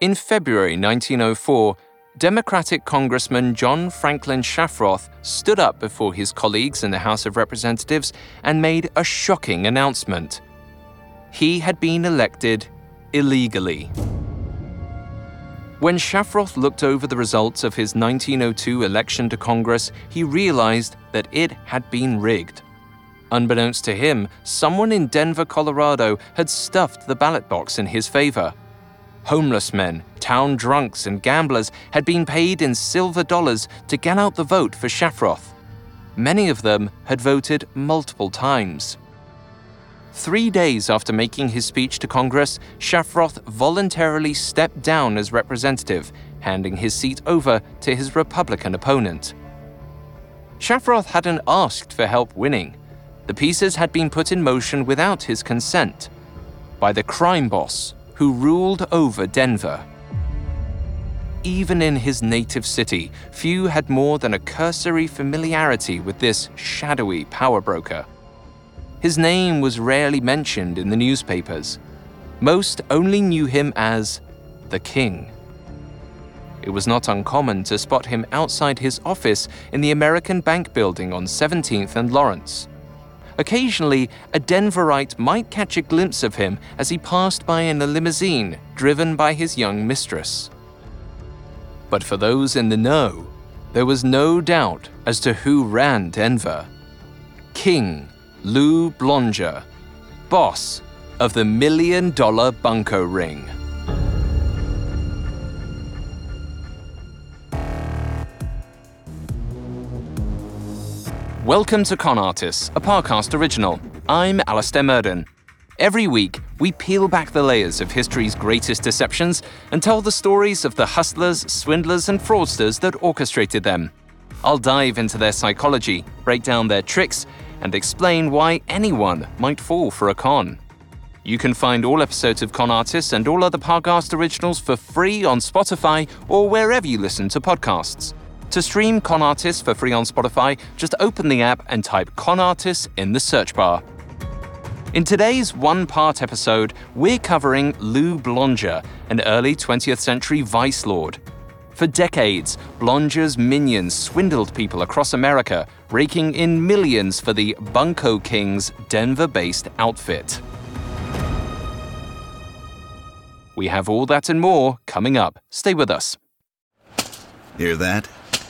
In February 1904, Democratic Congressman John Franklin Shafroth stood up before his colleagues in the House of Representatives and made a shocking announcement. He had been elected illegally. When Shafroth looked over the results of his 1902 election to Congress, he realized that it had been rigged. Unbeknownst to him, someone in Denver, Colorado had stuffed the ballot box in his favor. Homeless men, town drunks, and gamblers had been paid in silver dollars to get out the vote for Shafroth. Many of them had voted multiple times. Three days after making his speech to Congress, Shafroth voluntarily stepped down as representative, handing his seat over to his Republican opponent. Shafroth hadn't asked for help winning. The pieces had been put in motion without his consent by the crime boss who ruled over Denver. Even in his native city, few had more than a cursory familiarity with this shadowy power broker. His name was rarely mentioned in the newspapers. Most only knew him as the King. It was not uncommon to spot him outside his office in the American Bank building on 17th and Lawrence. Occasionally, a Denverite might catch a glimpse of him as he passed by in a limousine driven by his young mistress. But for those in the know, there was no doubt as to who ran Denver King Lou Blonger, boss of the Million Dollar Bunco Ring. Welcome to Con Artists, a Parcast original. I'm Alastair Murden. Every week, we peel back the layers of history's greatest deceptions and tell the stories of the hustlers, swindlers, and fraudsters that orchestrated them. I'll dive into their psychology, break down their tricks, and explain why anyone might fall for a con. You can find all episodes of Con Artists and all other Parcast originals for free on Spotify or wherever you listen to podcasts. To stream Con Artists for free on Spotify, just open the app and type Con Artists in the search bar. In today's one part episode, we're covering Lou Blonger, an early 20th century vice lord. For decades, Blonger's minions swindled people across America, raking in millions for the Bunko King's Denver based outfit. We have all that and more coming up. Stay with us. Hear that?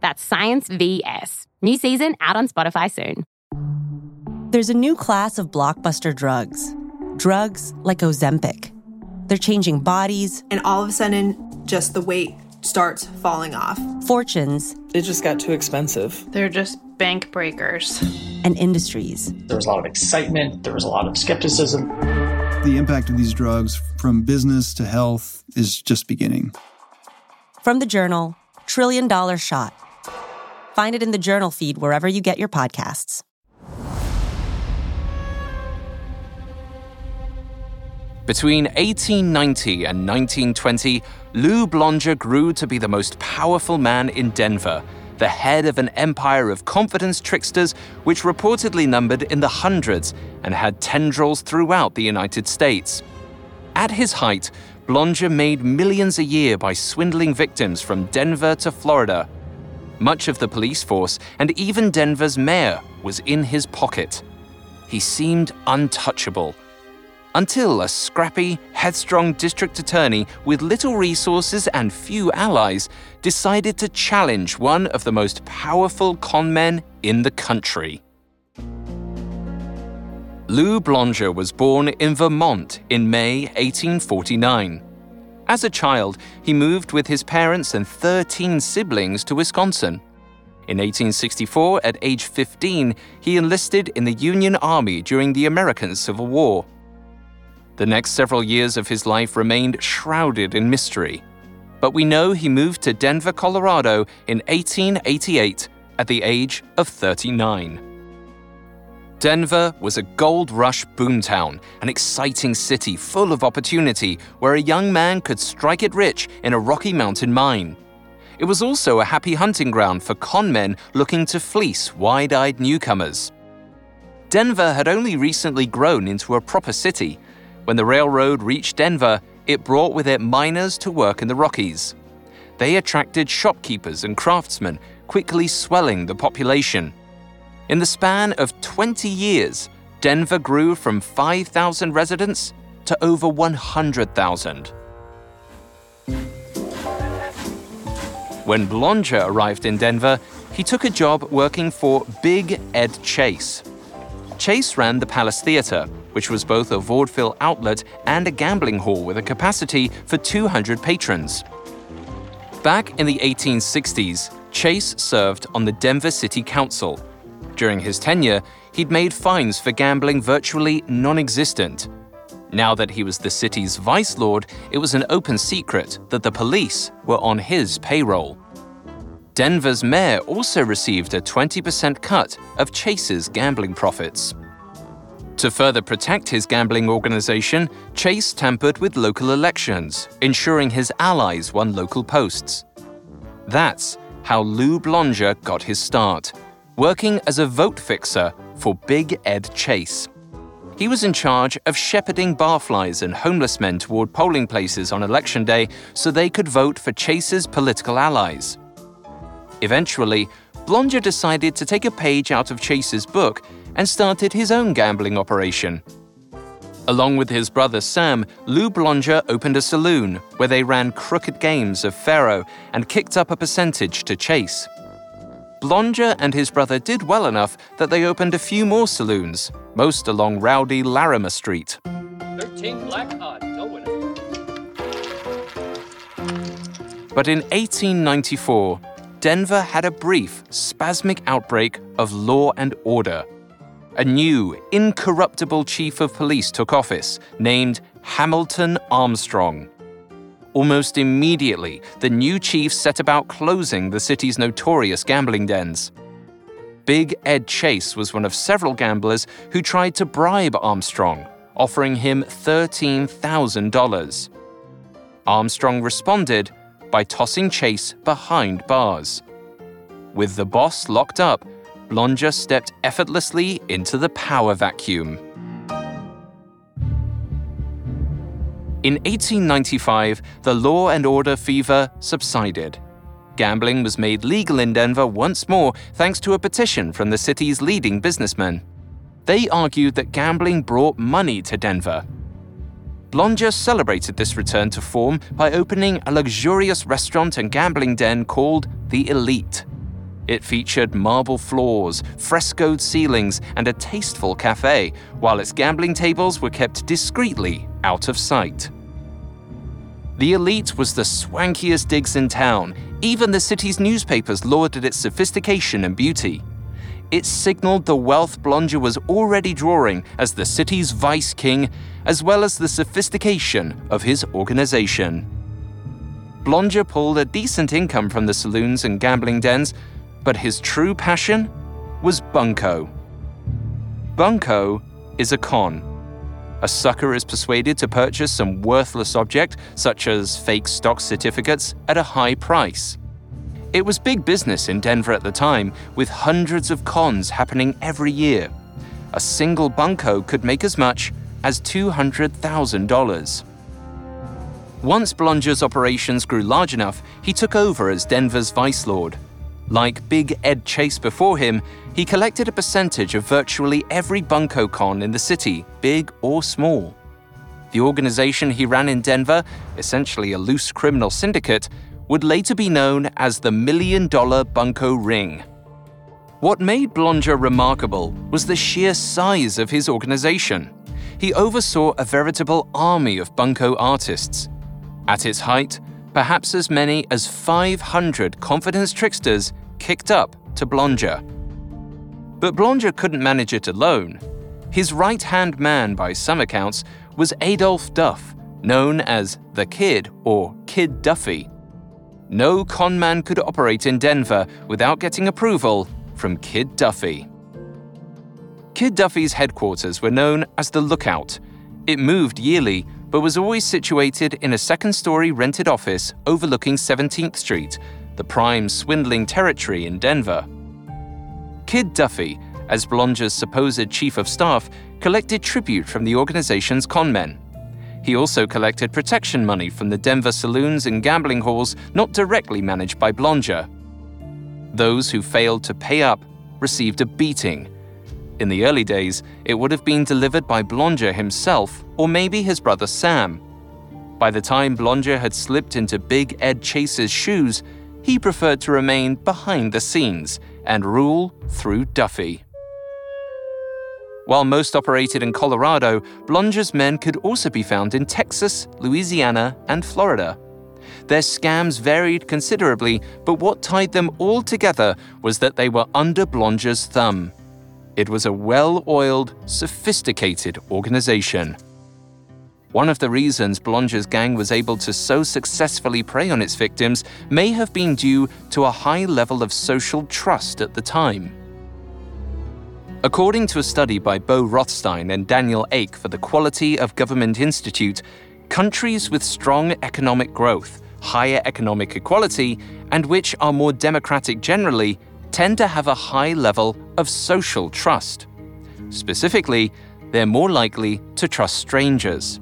That's Science VS. New season out on Spotify soon. There's a new class of blockbuster drugs. Drugs like Ozempic. They're changing bodies. And all of a sudden, just the weight starts falling off. Fortunes. It just got too expensive. They're just bank breakers. And industries. There was a lot of excitement, there was a lot of skepticism. The impact of these drugs from business to health is just beginning. From the journal, Trillion Dollar Shot. Find it in the journal feed wherever you get your podcasts. Between 1890 and 1920, Lou Blonger grew to be the most powerful man in Denver, the head of an empire of confidence tricksters which reportedly numbered in the hundreds and had tendrils throughout the United States. At his height, Blonger made millions a year by swindling victims from Denver to Florida. Much of the police force and even Denver's mayor was in his pocket. He seemed untouchable until a scrappy, headstrong district attorney with little resources and few allies decided to challenge one of the most powerful con men in the country. Lou Blonger was born in Vermont in May 1849. As a child, he moved with his parents and 13 siblings to Wisconsin. In 1864, at age 15, he enlisted in the Union Army during the American Civil War. The next several years of his life remained shrouded in mystery. But we know he moved to Denver, Colorado in 1888 at the age of 39. Denver was a gold rush boomtown, an exciting city full of opportunity where a young man could strike it rich in a Rocky Mountain mine. It was also a happy hunting ground for con men looking to fleece wide eyed newcomers. Denver had only recently grown into a proper city. When the railroad reached Denver, it brought with it miners to work in the Rockies. They attracted shopkeepers and craftsmen, quickly swelling the population. In the span of 20 years, Denver grew from 5,000 residents to over 100,000. When Blonger arrived in Denver, he took a job working for Big Ed Chase. Chase ran the Palace Theater, which was both a vaudeville outlet and a gambling hall with a capacity for 200 patrons. Back in the 1860s, Chase served on the Denver City Council, during his tenure, he'd made fines for gambling virtually non existent. Now that he was the city's vice lord, it was an open secret that the police were on his payroll. Denver's mayor also received a 20% cut of Chase's gambling profits. To further protect his gambling organization, Chase tampered with local elections, ensuring his allies won local posts. That's how Lou Blonger got his start working as a vote fixer for Big Ed Chase. He was in charge of shepherding barflies and homeless men toward polling places on election day so they could vote for Chase's political allies. Eventually, Blonger decided to take a page out of Chase's book and started his own gambling operation. Along with his brother Sam, Lou Blonger opened a saloon where they ran crooked games of faro and kicked up a percentage to Chase. Blonger and his brother did well enough that they opened a few more saloons, most along rowdy Larimer Street. 13 black odds, no winner. But in 1894, Denver had a brief, spasmic outbreak of law and order. A new, incorruptible chief of police took office, named Hamilton Armstrong. Almost immediately, the new chief set about closing the city's notorious gambling dens. Big Ed Chase was one of several gamblers who tried to bribe Armstrong, offering him $13,000. Armstrong responded by tossing Chase behind bars. With the boss locked up, Blonger stepped effortlessly into the power vacuum. In 1895, the law and order fever subsided. Gambling was made legal in Denver once more thanks to a petition from the city's leading businessmen. They argued that gambling brought money to Denver. Blonger celebrated this return to form by opening a luxurious restaurant and gambling den called The Elite. It featured marble floors, frescoed ceilings, and a tasteful cafe, while its gambling tables were kept discreetly out of sight. The elite was the swankiest digs in town. Even the city's newspapers lauded its sophistication and beauty. It signaled the wealth Blonger was already drawing as the city's vice king, as well as the sophistication of his organization. Blonger pulled a decent income from the saloons and gambling dens, but his true passion was bunco. Bunco is a con. A sucker is persuaded to purchase some worthless object, such as fake stock certificates, at a high price. It was big business in Denver at the time, with hundreds of cons happening every year. A single bunco could make as much as $200,000. Once Blonger's operations grew large enough, he took over as Denver's vice lord. Like Big Ed Chase before him, he collected a percentage of virtually every bunco con in the city, big or small. The organization he ran in Denver, essentially a loose criminal syndicate, would later be known as the Million Dollar Bunco Ring. What made Blonger remarkable was the sheer size of his organization. He oversaw a veritable army of bunko artists. At its height, perhaps as many as 500 confidence tricksters kicked up to Blonger. But Blonger couldn't manage it alone. His right hand man, by some accounts, was Adolf Duff, known as the Kid or Kid Duffy. No conman could operate in Denver without getting approval from Kid Duffy. Kid Duffy's headquarters were known as the Lookout. It moved yearly, but was always situated in a second story rented office overlooking 17th Street, the prime swindling territory in Denver. Kid Duffy, as Blonger's supposed chief of staff, collected tribute from the organization's conmen. He also collected protection money from the Denver saloons and gambling halls not directly managed by Blonger. Those who failed to pay up received a beating. In the early days, it would have been delivered by Blonger himself or maybe his brother Sam. By the time Blonger had slipped into Big Ed Chase's shoes, he preferred to remain behind the scenes and rule through Duffy. While most operated in Colorado, Blonger's men could also be found in Texas, Louisiana, and Florida. Their scams varied considerably, but what tied them all together was that they were under Blonger's thumb. It was a well oiled, sophisticated organization. One of the reasons Blonger's gang was able to so successfully prey on its victims may have been due to a high level of social trust at the time. According to a study by Bo Rothstein and Daniel Eek for the Quality of Government Institute, countries with strong economic growth, higher economic equality, and which are more democratic generally tend to have a high level of social trust. Specifically, they're more likely to trust strangers.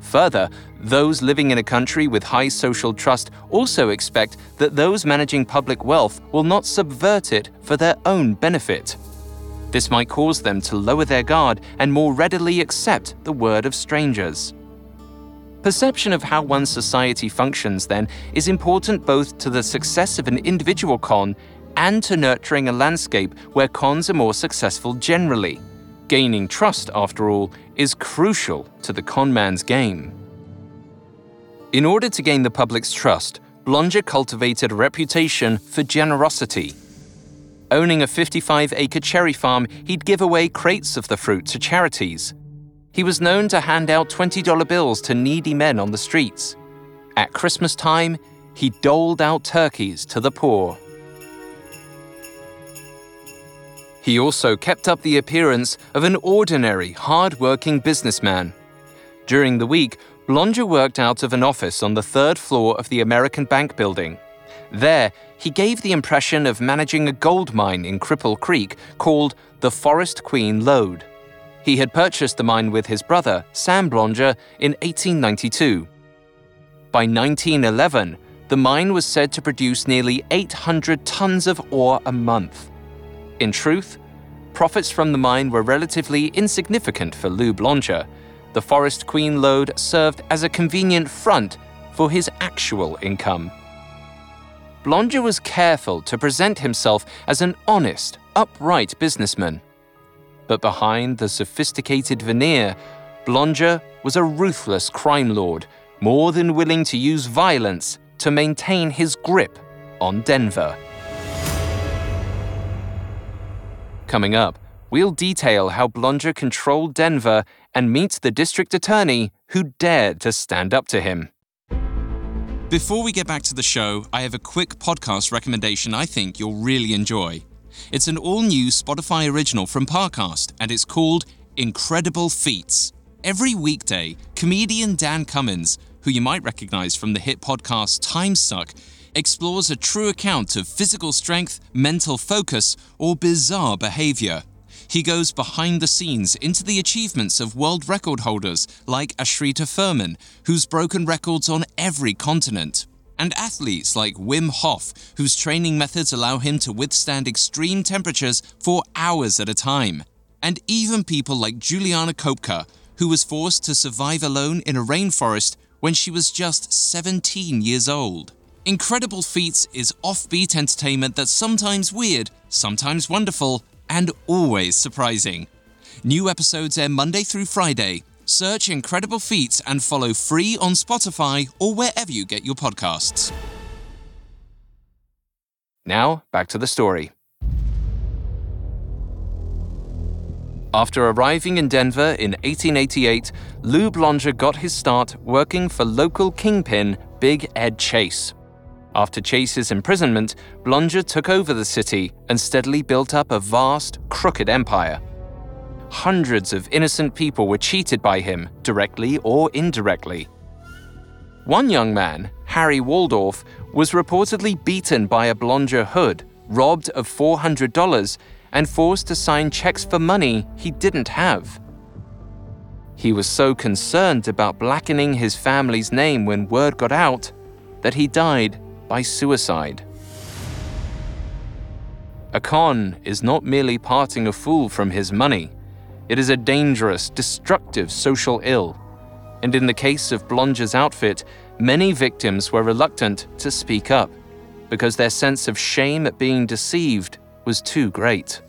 Further, those living in a country with high social trust also expect that those managing public wealth will not subvert it for their own benefit. This might cause them to lower their guard and more readily accept the word of strangers. Perception of how one's society functions, then, is important both to the success of an individual con and to nurturing a landscape where cons are more successful generally. Gaining trust, after all, is crucial to the conman's game. In order to gain the public's trust, Blonger cultivated a reputation for generosity Owning a 55 acre cherry farm, he'd give away crates of the fruit to charities. He was known to hand out $20 bills to needy men on the streets. At Christmas time, he doled out turkeys to the poor. He also kept up the appearance of an ordinary, hard working businessman. During the week, Blonger worked out of an office on the third floor of the American Bank building. There, he gave the impression of managing a gold mine in Cripple Creek called the Forest Queen Lode. He had purchased the mine with his brother, Sam Blonger, in 1892. By 1911, the mine was said to produce nearly 800 tons of ore a month. In truth, profits from the mine were relatively insignificant for Lou Blonger. The Forest Queen Lode served as a convenient front for his actual income. Blonger was careful to present himself as an honest, upright businessman. But behind the sophisticated veneer, Blonger was a ruthless crime lord, more than willing to use violence to maintain his grip on Denver. Coming up, we'll detail how Blonger controlled Denver and meet the district attorney who dared to stand up to him. Before we get back to the show, I have a quick podcast recommendation I think you'll really enjoy. It's an all new Spotify original from Parcast, and it's called Incredible Feats. Every weekday, comedian Dan Cummins, who you might recognize from the hit podcast Time Suck, explores a true account of physical strength, mental focus, or bizarre behavior. He goes behind the scenes into the achievements of world record holders like Ashrita Furman, who's broken records on every continent, and athletes like Wim Hof, whose training methods allow him to withstand extreme temperatures for hours at a time, and even people like Juliana Koepcke, who was forced to survive alone in a rainforest when she was just 17 years old. Incredible Feats is offbeat entertainment that's sometimes weird, sometimes wonderful, and always surprising. New episodes air Monday through Friday. Search Incredible Feats and follow free on Spotify or wherever you get your podcasts. Now, back to the story. After arriving in Denver in 1888, Lou Blonger got his start working for local kingpin Big Ed Chase. After Chase's imprisonment, Blonger took over the city and steadily built up a vast, crooked empire. Hundreds of innocent people were cheated by him, directly or indirectly. One young man, Harry Waldorf, was reportedly beaten by a Blonger hood, robbed of $400, and forced to sign checks for money he didn't have. He was so concerned about blackening his family's name when word got out that he died by suicide. A con is not merely parting a fool from his money, it is a dangerous, destructive social ill. And in the case of Blonger's outfit, many victims were reluctant to speak up because their sense of shame at being deceived was too great.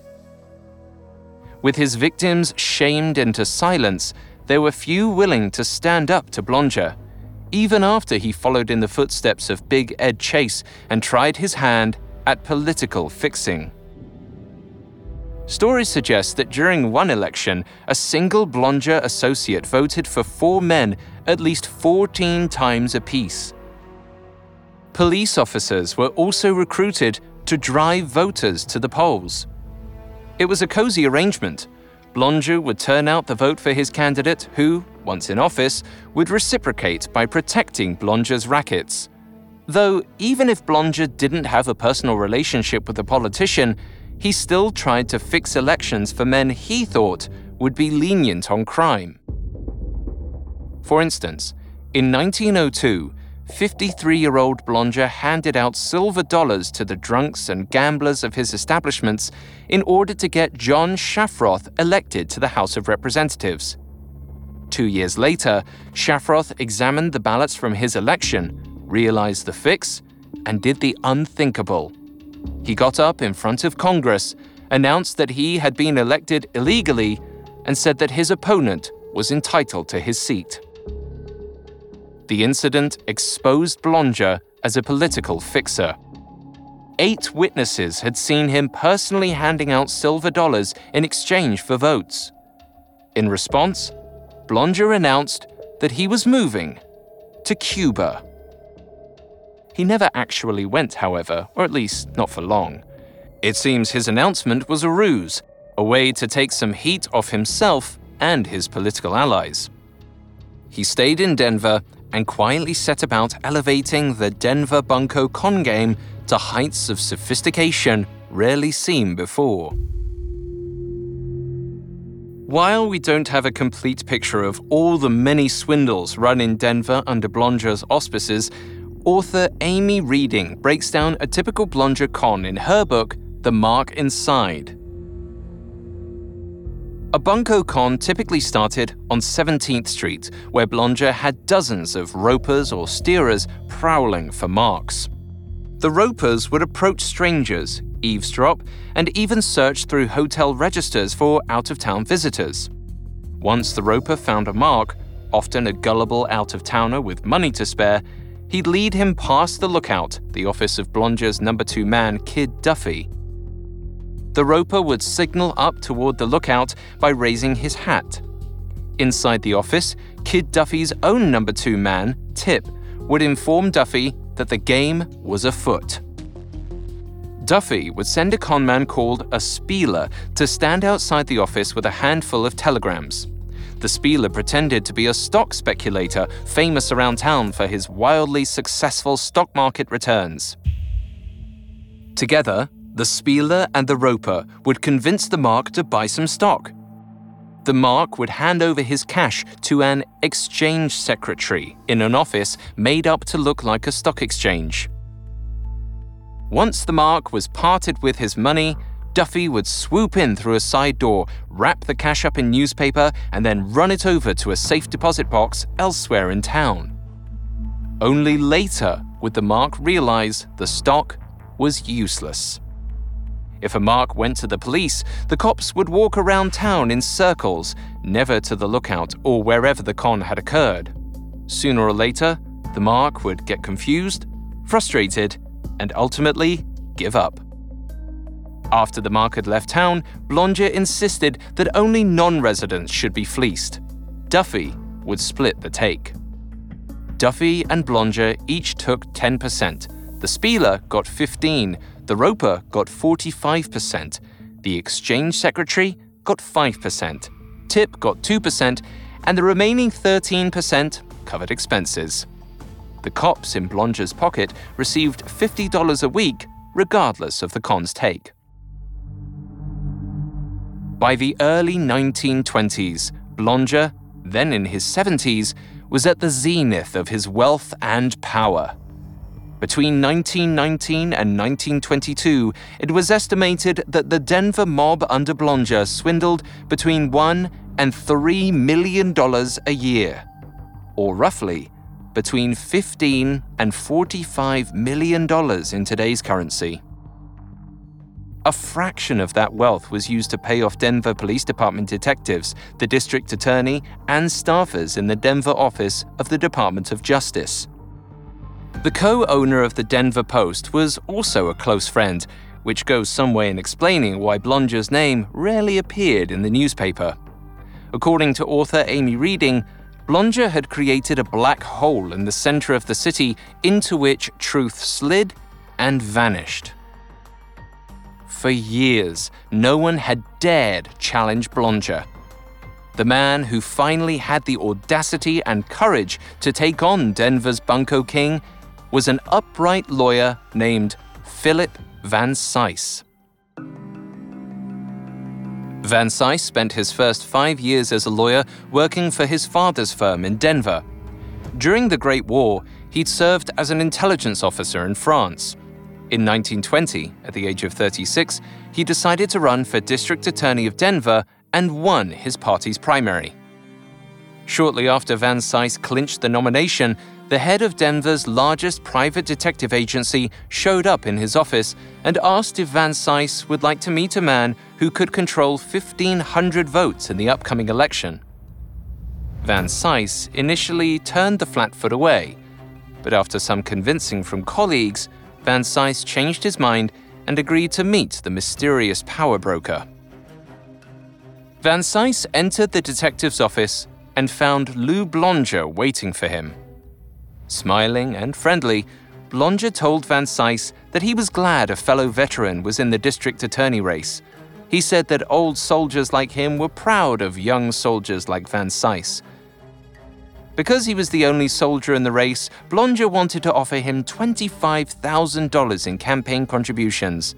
With his victims shamed into silence, there were few willing to stand up to Blonger even after he followed in the footsteps of Big Ed Chase and tried his hand at political fixing. Stories suggest that during one election, a single Blonger associate voted for four men at least 14 times apiece. Police officers were also recruited to drive voters to the polls. It was a cozy arrangement. Blonger would turn out the vote for his candidate, who, once in office, would reciprocate by protecting Blonger's rackets. Though, even if Blonger didn't have a personal relationship with the politician, he still tried to fix elections for men he thought would be lenient on crime. For instance, in 1902, 53 year old Blonger handed out silver dollars to the drunks and gamblers of his establishments in order to get John Shafroth elected to the House of Representatives. Two years later, Shafroth examined the ballots from his election, realized the fix, and did the unthinkable. He got up in front of Congress, announced that he had been elected illegally, and said that his opponent was entitled to his seat. The incident exposed Blonger as a political fixer. Eight witnesses had seen him personally handing out silver dollars in exchange for votes. In response, Blonger announced that he was moving to Cuba. He never actually went, however, or at least not for long. It seems his announcement was a ruse, a way to take some heat off himself and his political allies. He stayed in Denver and quietly set about elevating the Denver Bunko con game to heights of sophistication rarely seen before. While we don't have a complete picture of all the many swindles run in Denver under Blonger's auspices, author Amy Reading breaks down a typical Blonger con in her book, The Mark Inside. A bunko con typically started on 17th Street, where Blonger had dozens of ropers or steerers prowling for marks. The ropers would approach strangers, eavesdrop, and even search through hotel registers for out of town visitors. Once the roper found a mark, often a gullible out of towner with money to spare, he'd lead him past the lookout, the office of Blonger's number two man, Kid Duffy. The roper would signal up toward the lookout by raising his hat. Inside the office, Kid Duffy's own number two man, Tip, would inform Duffy that the game was afoot. Duffy would send a conman called a spieler to stand outside the office with a handful of telegrams. The spieler pretended to be a stock speculator famous around town for his wildly successful stock market returns. Together, the spieler and the roper would convince the mark to buy some stock. The mark would hand over his cash to an exchange secretary in an office made up to look like a stock exchange. Once the mark was parted with his money, Duffy would swoop in through a side door, wrap the cash up in newspaper, and then run it over to a safe deposit box elsewhere in town. Only later would the mark realize the stock was useless. If a mark went to the police, the cops would walk around town in circles, never to the lookout or wherever the con had occurred. Sooner or later, the mark would get confused, frustrated, and ultimately give up. After the mark had left town, Blonger insisted that only non residents should be fleeced. Duffy would split the take. Duffy and Blonger each took 10%. The Spieler got 15, the Roper got 45%, the Exchange Secretary got 5%, Tip got 2%, and the remaining 13% covered expenses. The cops in Blonger's pocket received $50 a week, regardless of the con's take. By the early 1920s, Blonger, then in his 70s, was at the zenith of his wealth and power. Between 1919 and 1922, it was estimated that the Denver mob under Blonger swindled between one and three million dollars a year, or roughly between 15 and 45 million dollars in today's currency. A fraction of that wealth was used to pay off Denver Police Department detectives, the district attorney, and staffers in the Denver office of the Department of Justice. The co owner of the Denver Post was also a close friend, which goes some way in explaining why Blonger's name rarely appeared in the newspaper. According to author Amy Reading, Blonger had created a black hole in the center of the city into which truth slid and vanished. For years, no one had dared challenge Blonger. The man who finally had the audacity and courage to take on Denver's Bunko King was an upright lawyer named Philip Van Cise. Van Cise spent his first five years as a lawyer working for his father's firm in Denver. During the Great War, he'd served as an intelligence officer in France. In 1920, at the age of 36, he decided to run for district attorney of Denver and won his party's primary. Shortly after Van Cise clinched the nomination, the head of Denver's largest private detective agency showed up in his office and asked if Van Cise would like to meet a man who could control 1,500 votes in the upcoming election. Van Cise initially turned the flatfoot away, but after some convincing from colleagues, Van Cise changed his mind and agreed to meet the mysterious power broker. Van Cise entered the detective's office and found Lou Blonger waiting for him. Smiling and friendly, Blonger told Van Cise that he was glad a fellow veteran was in the district attorney race. He said that old soldiers like him were proud of young soldiers like Van Cise because he was the only soldier in the race, Blonger wanted to offer him $25,000 in campaign contributions.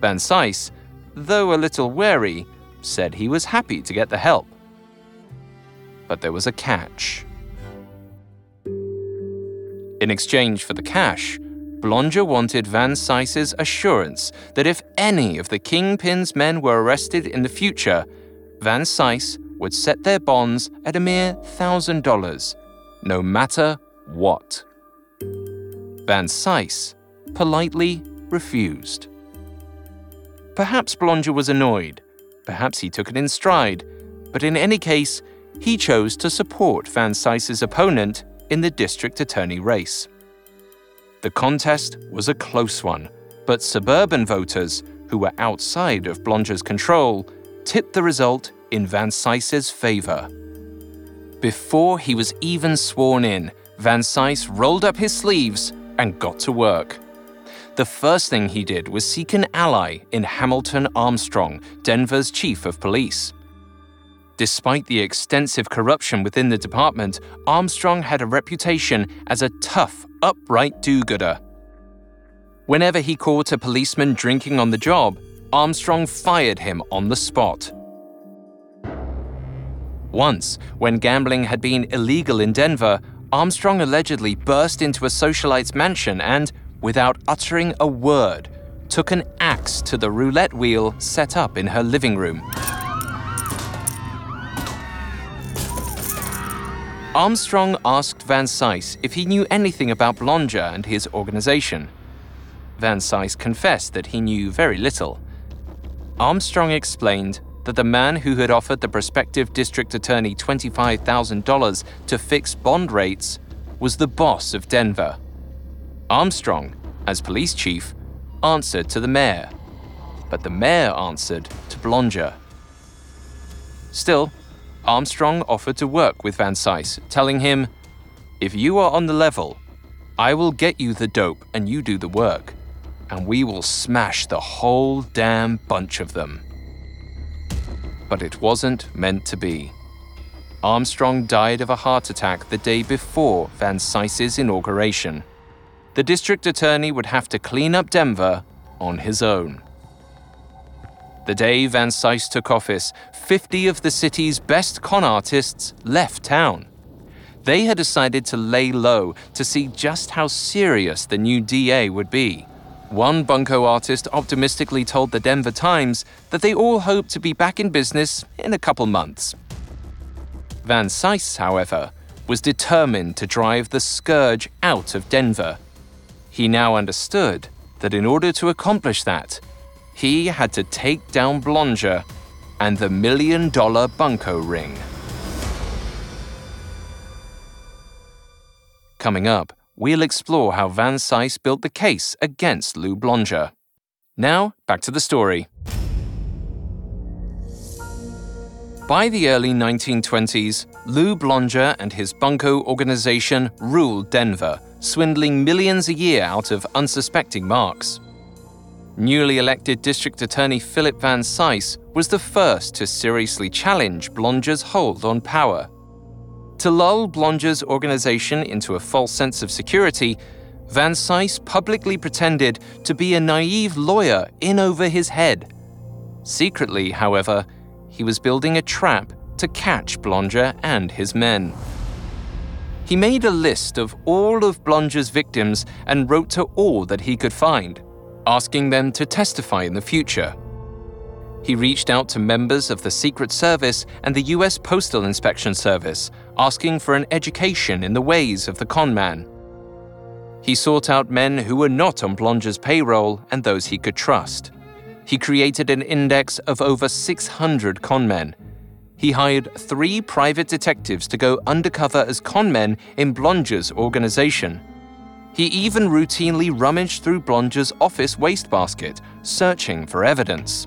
Van Cise, though a little wary, said he was happy to get the help. But there was a catch. In exchange for the cash, Blonger wanted Van Cise's assurance that if any of the Kingpin's men were arrested in the future, Van Cise would set their bonds at a mere $1,000, no matter what. Van Cise politely refused. Perhaps Blonger was annoyed, perhaps he took it in stride, but in any case, he chose to support Van Cise's opponent in the district attorney race. The contest was a close one, but suburban voters, who were outside of Blonger's control, tipped the result in Van Cise's favor. Before he was even sworn in, Van Cise rolled up his sleeves and got to work. The first thing he did was seek an ally in Hamilton Armstrong, Denver's chief of police. Despite the extensive corruption within the department, Armstrong had a reputation as a tough, upright do gooder. Whenever he caught a policeman drinking on the job, Armstrong fired him on the spot. Once, when gambling had been illegal in Denver, Armstrong allegedly burst into a socialite's mansion and, without uttering a word, took an axe to the roulette wheel set up in her living room. Armstrong asked Van Cise if he knew anything about Blonger and his organization. Van Cise confessed that he knew very little. Armstrong explained that the man who had offered the prospective district attorney $25,000 to fix bond rates was the boss of Denver. Armstrong, as police chief, answered to the mayor, but the mayor answered to Blonger. Still, Armstrong offered to work with Van Cise, telling him, If you are on the level, I will get you the dope and you do the work, and we will smash the whole damn bunch of them. But it wasn't meant to be. Armstrong died of a heart attack the day before Van Cise's inauguration. The district attorney would have to clean up Denver on his own. The day Van Cise took office, 50 of the city's best con artists left town. They had decided to lay low to see just how serious the new DA would be. One bunco artist optimistically told the Denver Times that they all hoped to be back in business in a couple months. Van Cise, however, was determined to drive the scourge out of Denver. He now understood that in order to accomplish that, he had to take down Blonger and the million dollar bunco ring. Coming up, we'll explore how Van Cise built the case against Lou Blonger. Now, back to the story. By the early 1920s, Lou Blonger and his bunco organization ruled Denver, swindling millions a year out of unsuspecting marks. Newly elected District Attorney Philip Van Cise was the first to seriously challenge Blonger's hold on power. To lull Blonger's organization into a false sense of security, Van Cise publicly pretended to be a naive lawyer in over his head. Secretly, however, he was building a trap to catch Blonger and his men. He made a list of all of Blonger's victims and wrote to all that he could find, asking them to testify in the future. He reached out to members of the Secret Service and the U.S. Postal Inspection Service, asking for an education in the ways of the conman. He sought out men who were not on Blonger's payroll and those he could trust. He created an index of over 600 conmen. He hired three private detectives to go undercover as conmen in Blonger's organization. He even routinely rummaged through Blonger's office wastebasket, searching for evidence.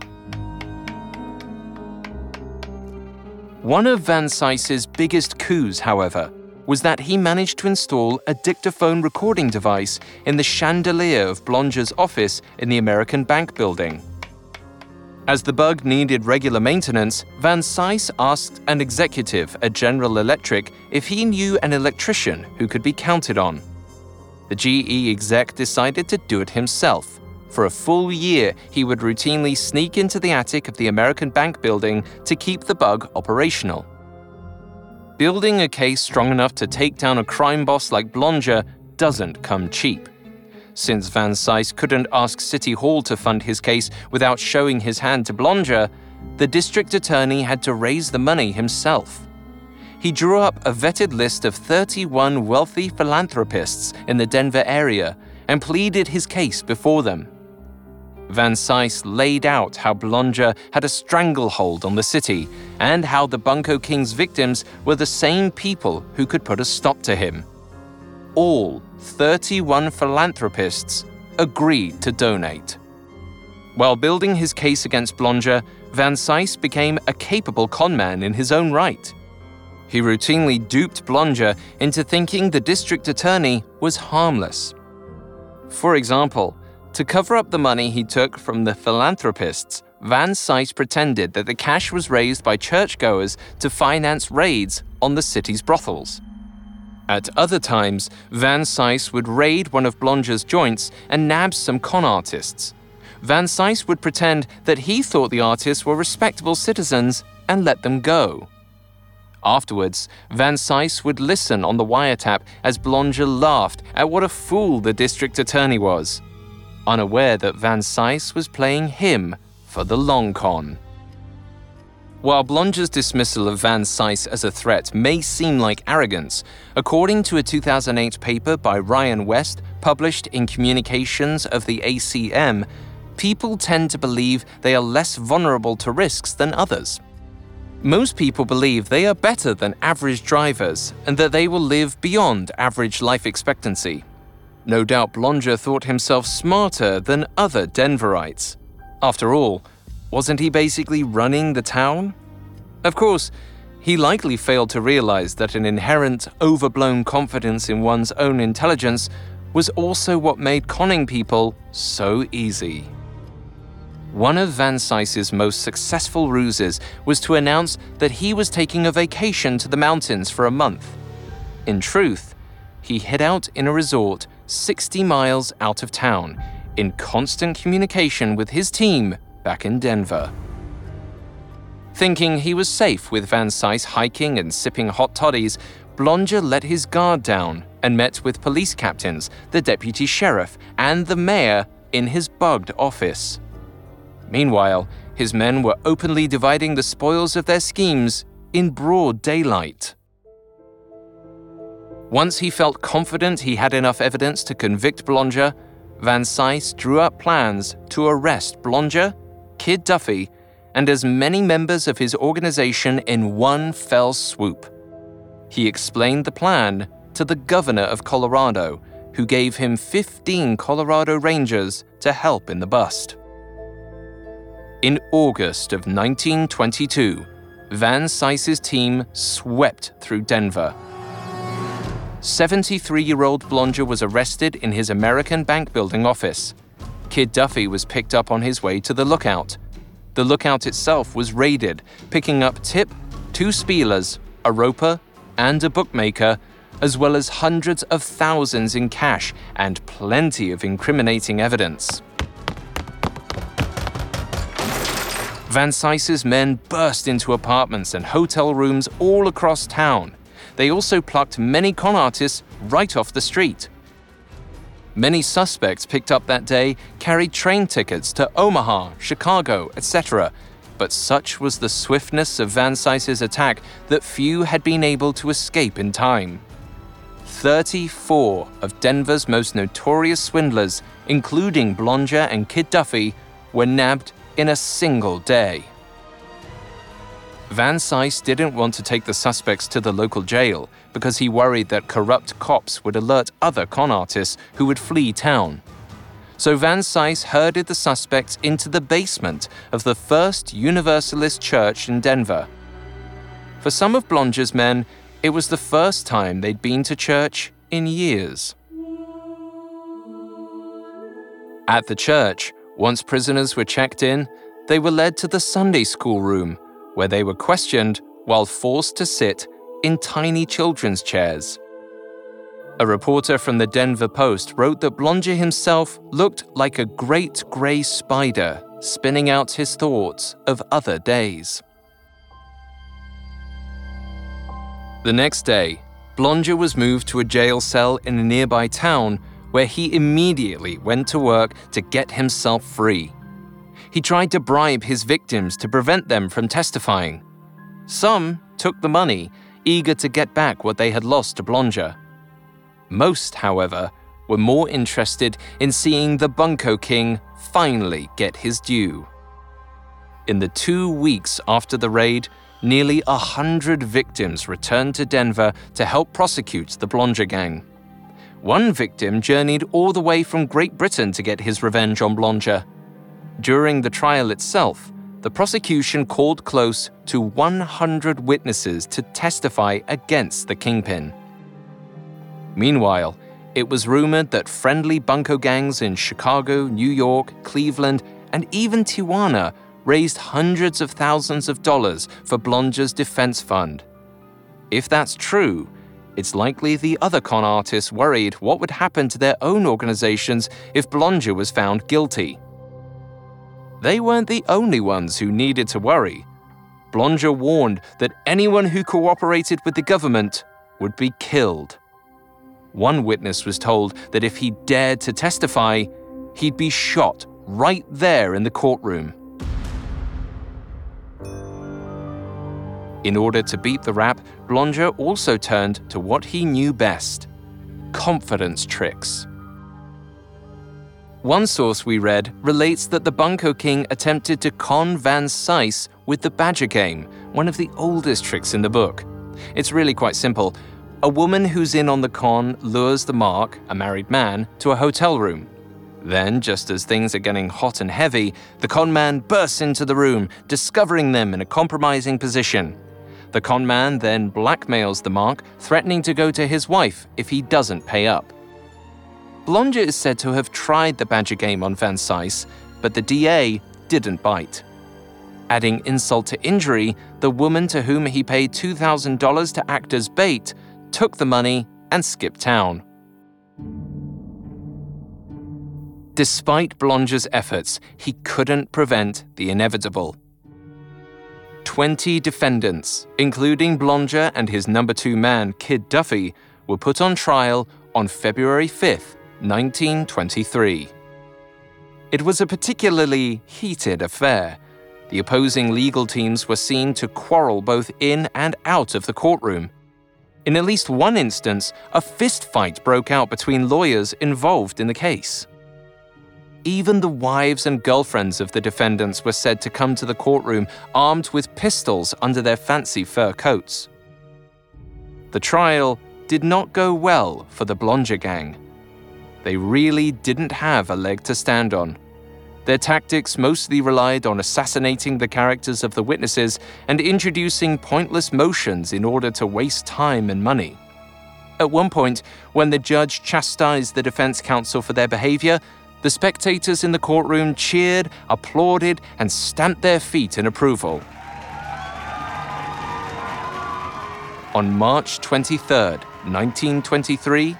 One of Van Cise's biggest coups, however, was that he managed to install a dictaphone recording device in the chandelier of Blonger's office in the American Bank building. As the bug needed regular maintenance, Van Cise asked an executive at General Electric if he knew an electrician who could be counted on. The GE exec decided to do it himself. For a full year, he would routinely sneak into the attic of the American Bank building to keep the bug operational. Building a case strong enough to take down a crime boss like Blonger doesn't come cheap. Since Van Cise couldn't ask City Hall to fund his case without showing his hand to Blonger, the district attorney had to raise the money himself. He drew up a vetted list of 31 wealthy philanthropists in the Denver area and pleaded his case before them. Van Cise laid out how Blonger had a stranglehold on the city and how the Bunko King's victims were the same people who could put a stop to him. All 31 philanthropists agreed to donate. While building his case against Blonger, Van Cise became a capable conman in his own right. He routinely duped Blonger into thinking the district attorney was harmless. For example, to cover up the money he took from the philanthropists, Van Cise pretended that the cash was raised by churchgoers to finance raids on the city's brothels. At other times, Van Cise would raid one of Blonger's joints and nab some con artists. Van Cise would pretend that he thought the artists were respectable citizens and let them go. Afterwards, Van Cise would listen on the wiretap as Blonger laughed at what a fool the district attorney was. unaware that Van Cise was playing him for the long con. While Blonger's dismissal of Van Cise as a threat may seem like arrogance, according to a 2008 paper by Ryan West published in Communications of the ACM, people tend to believe they are less vulnerable to risks than others. Most people believe they are better than average drivers and that they will live beyond average life expectancy. No doubt Blonger thought himself smarter than other Denverites. After all, wasn't he basically running the town? Of course, he likely failed to realize that an inherent, overblown confidence in one's own intelligence was also what made conning people so easy. One of Van Cise's most successful ruses was to announce that he was taking a vacation to the mountains for a month. In truth, he hid out in a resort 60 miles out of town, in constant communication with his team back in Denver. Thinking he was safe with Van Cise hiking and sipping hot toddies, Blonger let his guard down and met with police captains, the deputy sheriff, and the mayor in his bugged office. Meanwhile, his men were openly dividing the spoils of their schemes in broad daylight. Once he felt confident he had enough evidence to convict Blonger, Van Cise drew up plans to arrest Blonger, Kid Duffy, and as many members of his organization in one fell swoop. He explained the plan to the governor of Colorado, who gave him 15 Colorado Rangers to help in the bust. In August of 1922, Van Cise's team swept through Denver. 73 year old Blonger was arrested in his American bank building office. Kid Duffy was picked up on his way to the lookout. The lookout itself was raided, picking up Tip, two spielers, a roper, and a bookmaker, as well as hundreds of thousands in cash and plenty of incriminating evidence. Van Cise's men burst into apartments and hotel rooms all across town. They also plucked many con artists right off the street. Many suspects picked up that day carried train tickets to Omaha, Chicago, etc. But such was the swiftness of Van Cise's attack that few had been able to escape in time. 34 of Denver's most notorious swindlers, including Blonger and Kid Duffy, were nabbed in a single day. Van Cise didn't want to take the suspects to the local jail because he worried that corrupt cops would alert other con artists who would flee town. So Van Cise herded the suspects into the basement of the First Universalist Church in Denver. For some of Blonger's men, it was the first time they'd been to church in years. At the church, once prisoners were checked in, they were led to the Sunday school room where they were questioned while forced to sit in tiny children's chairs. A reporter from the Denver Post wrote that Blonger himself looked like a great gray spider spinning out his thoughts of other days. The next day, Blonger was moved to a jail cell in a nearby town where he immediately went to work to get himself free. He tried to bribe his victims to prevent them from testifying. Some took the money, eager to get back what they had lost to Blonger. Most, however, were more interested in seeing the Bunco King finally get his due. In the two weeks after the raid, nearly a hundred victims returned to Denver to help prosecute the Blonger gang. One victim journeyed all the way from Great Britain to get his revenge on Blonger. During the trial itself, the prosecution called close to 100 witnesses to testify against the kingpin. Meanwhile, it was rumored that friendly bunco gangs in Chicago, New York, Cleveland, and even Tijuana raised hundreds of thousands of dollars for Blonger's defense fund. If that's true, it's likely the other con artists worried what would happen to their own organizations if Blonger was found guilty they weren't the only ones who needed to worry. Blonger warned that anyone who cooperated with the government would be killed. One witness was told that if he dared to testify, he'd be shot right there in the courtroom. In order to beat the rap, Blonger also turned to what he knew best confidence tricks. One source we read relates that the Bunco King attempted to con Van Cise with the Badger game, one of the oldest tricks in the book. It's really quite simple. A woman who's in on the con lures the Mark, a married man, to a hotel room. Then, just as things are getting hot and heavy, the con man bursts into the room, discovering them in a compromising position. The con man then blackmails the Mark, threatening to go to his wife if he doesn't pay up. Blonger is said to have tried the Badger game on Van Cise, but the DA didn't bite. Adding insult to injury, the woman to whom he paid $2,000 to act as bait took the money and skipped town. Despite Blonger's efforts, he couldn't prevent the inevitable. 20 defendants, including Blonger and his number two man, Kid Duffy, were put on trial on February 5, 1923. It was a particularly heated affair. The opposing legal teams were seen to quarrel both in and out of the courtroom. In at least one instance, a fistfight broke out between lawyers involved in the case. Even the wives and girlfriends of the defendants were said to come to the courtroom armed with pistols under their fancy fur coats. The trial did not go well for the Blonger gang. They really didn't have a leg to stand on. Their tactics mostly relied on assassinating the characters of the witnesses and introducing pointless motions in order to waste time and money. At one point, when the judge chastised the defense counsel for their behavior, the spectators in the courtroom cheered, applauded, and stamped their feet in approval. On March 23, 1923,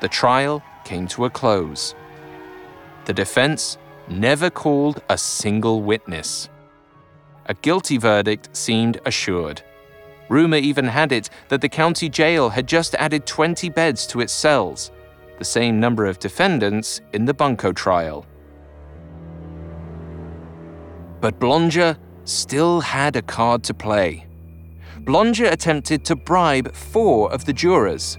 the trial came to a close. The defense never called a single witness. A guilty verdict seemed assured. Rumor even had it that the county jail had just added 20 beds to its cells, the same number of defendants in the Bunco trial. But Blonger still had a card to play. Blonger attempted to bribe four of the jurors.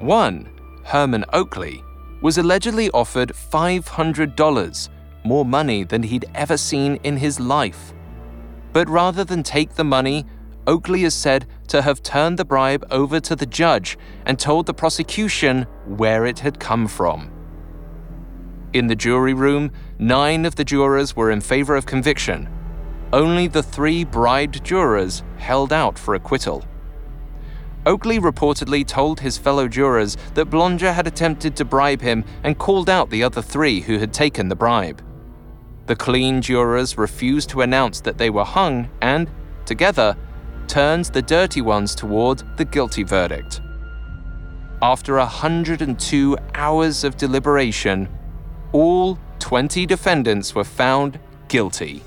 One, Herman Oakley, was allegedly offered $500, more money than he'd ever seen in his life. But rather than take the money, Oakley is said to have turned the bribe over to the judge and told the prosecution where it had come from. In the jury room, nine of the jurors were in favor of conviction. Only the three bribed jurors held out for acquittal. Oakley reportedly told his fellow jurors that Blonger had attempted to bribe him and called out the other three who had taken the bribe. The clean jurors refused to announce that they were hung and, together, turned the dirty ones toward the guilty verdict. After 102 hours of deliberation, all 20 defendants were found guilty.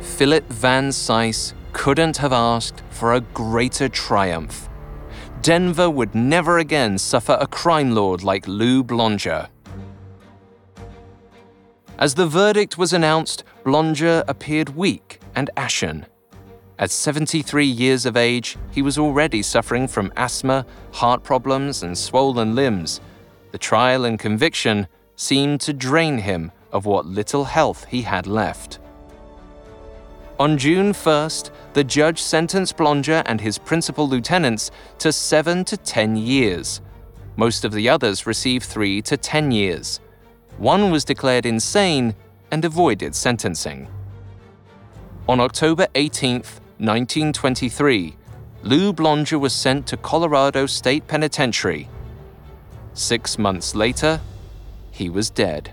Philip Van Cise couldn't have asked for a greater triumph. Denver would never again suffer a crime lord like Lou Blonger. As the verdict was announced, Blonger appeared weak and ashen. At 73 years of age, he was already suffering from asthma, heart problems, and swollen limbs. The trial and conviction seemed to drain him of what little health he had left. On June 1st, the judge sentenced Blonger and his principal lieutenants to 7 to 10 years. Most of the others received 3 to 10 years. One was declared insane and avoided sentencing. On October 18, 1923, Lou Blonger was sent to Colorado State Penitentiary. Six months later, he was dead.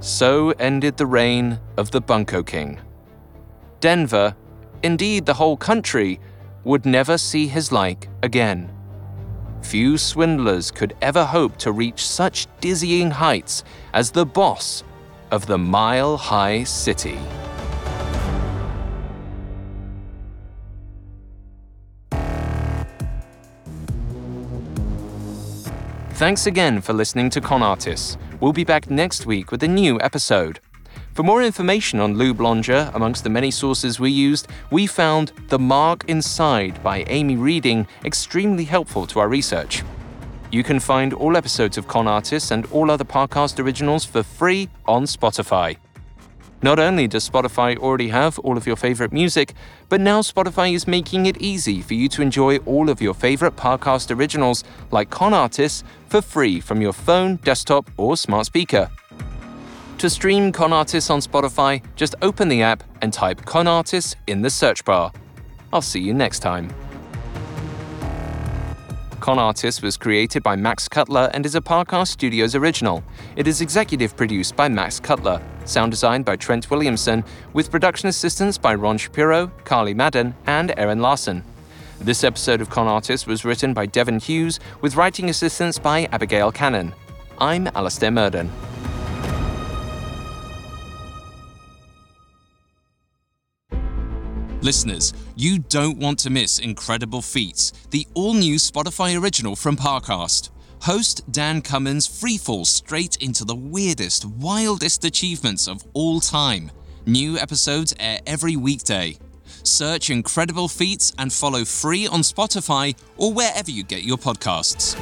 So ended the reign of the Bunco King. Denver, indeed the whole country, would never see his like again. Few swindlers could ever hope to reach such dizzying heights as the boss of the Mile High City. Thanks again for listening to Con Artists. We'll be back next week with a new episode. For more information on Lou Blonger, amongst the many sources we used, we found The Mark Inside by Amy Reading extremely helpful to our research. You can find all episodes of Con Artists and all other Parcast originals for free on Spotify. Not only does Spotify already have all of your favorite music, but now Spotify is making it easy for you to enjoy all of your favorite Parcast originals like Con Artists for free from your phone, desktop, or smart speaker. To stream Con Artists on Spotify, just open the app and type Con Artists in the search bar. I'll see you next time. Con Artists was created by Max Cutler and is a Parcast Studios original. It is executive produced by Max Cutler, sound designed by Trent Williamson, with production assistance by Ron Shapiro, Carly Madden, and Erin Larson. This episode of Con Artists was written by Devin Hughes, with writing assistance by Abigail Cannon. I'm Alastair Murden. Listeners, you don't want to miss Incredible Feats, the all new Spotify original from Parcast. Host Dan Cummins freefalls straight into the weirdest, wildest achievements of all time. New episodes air every weekday. Search Incredible Feats and follow free on Spotify or wherever you get your podcasts.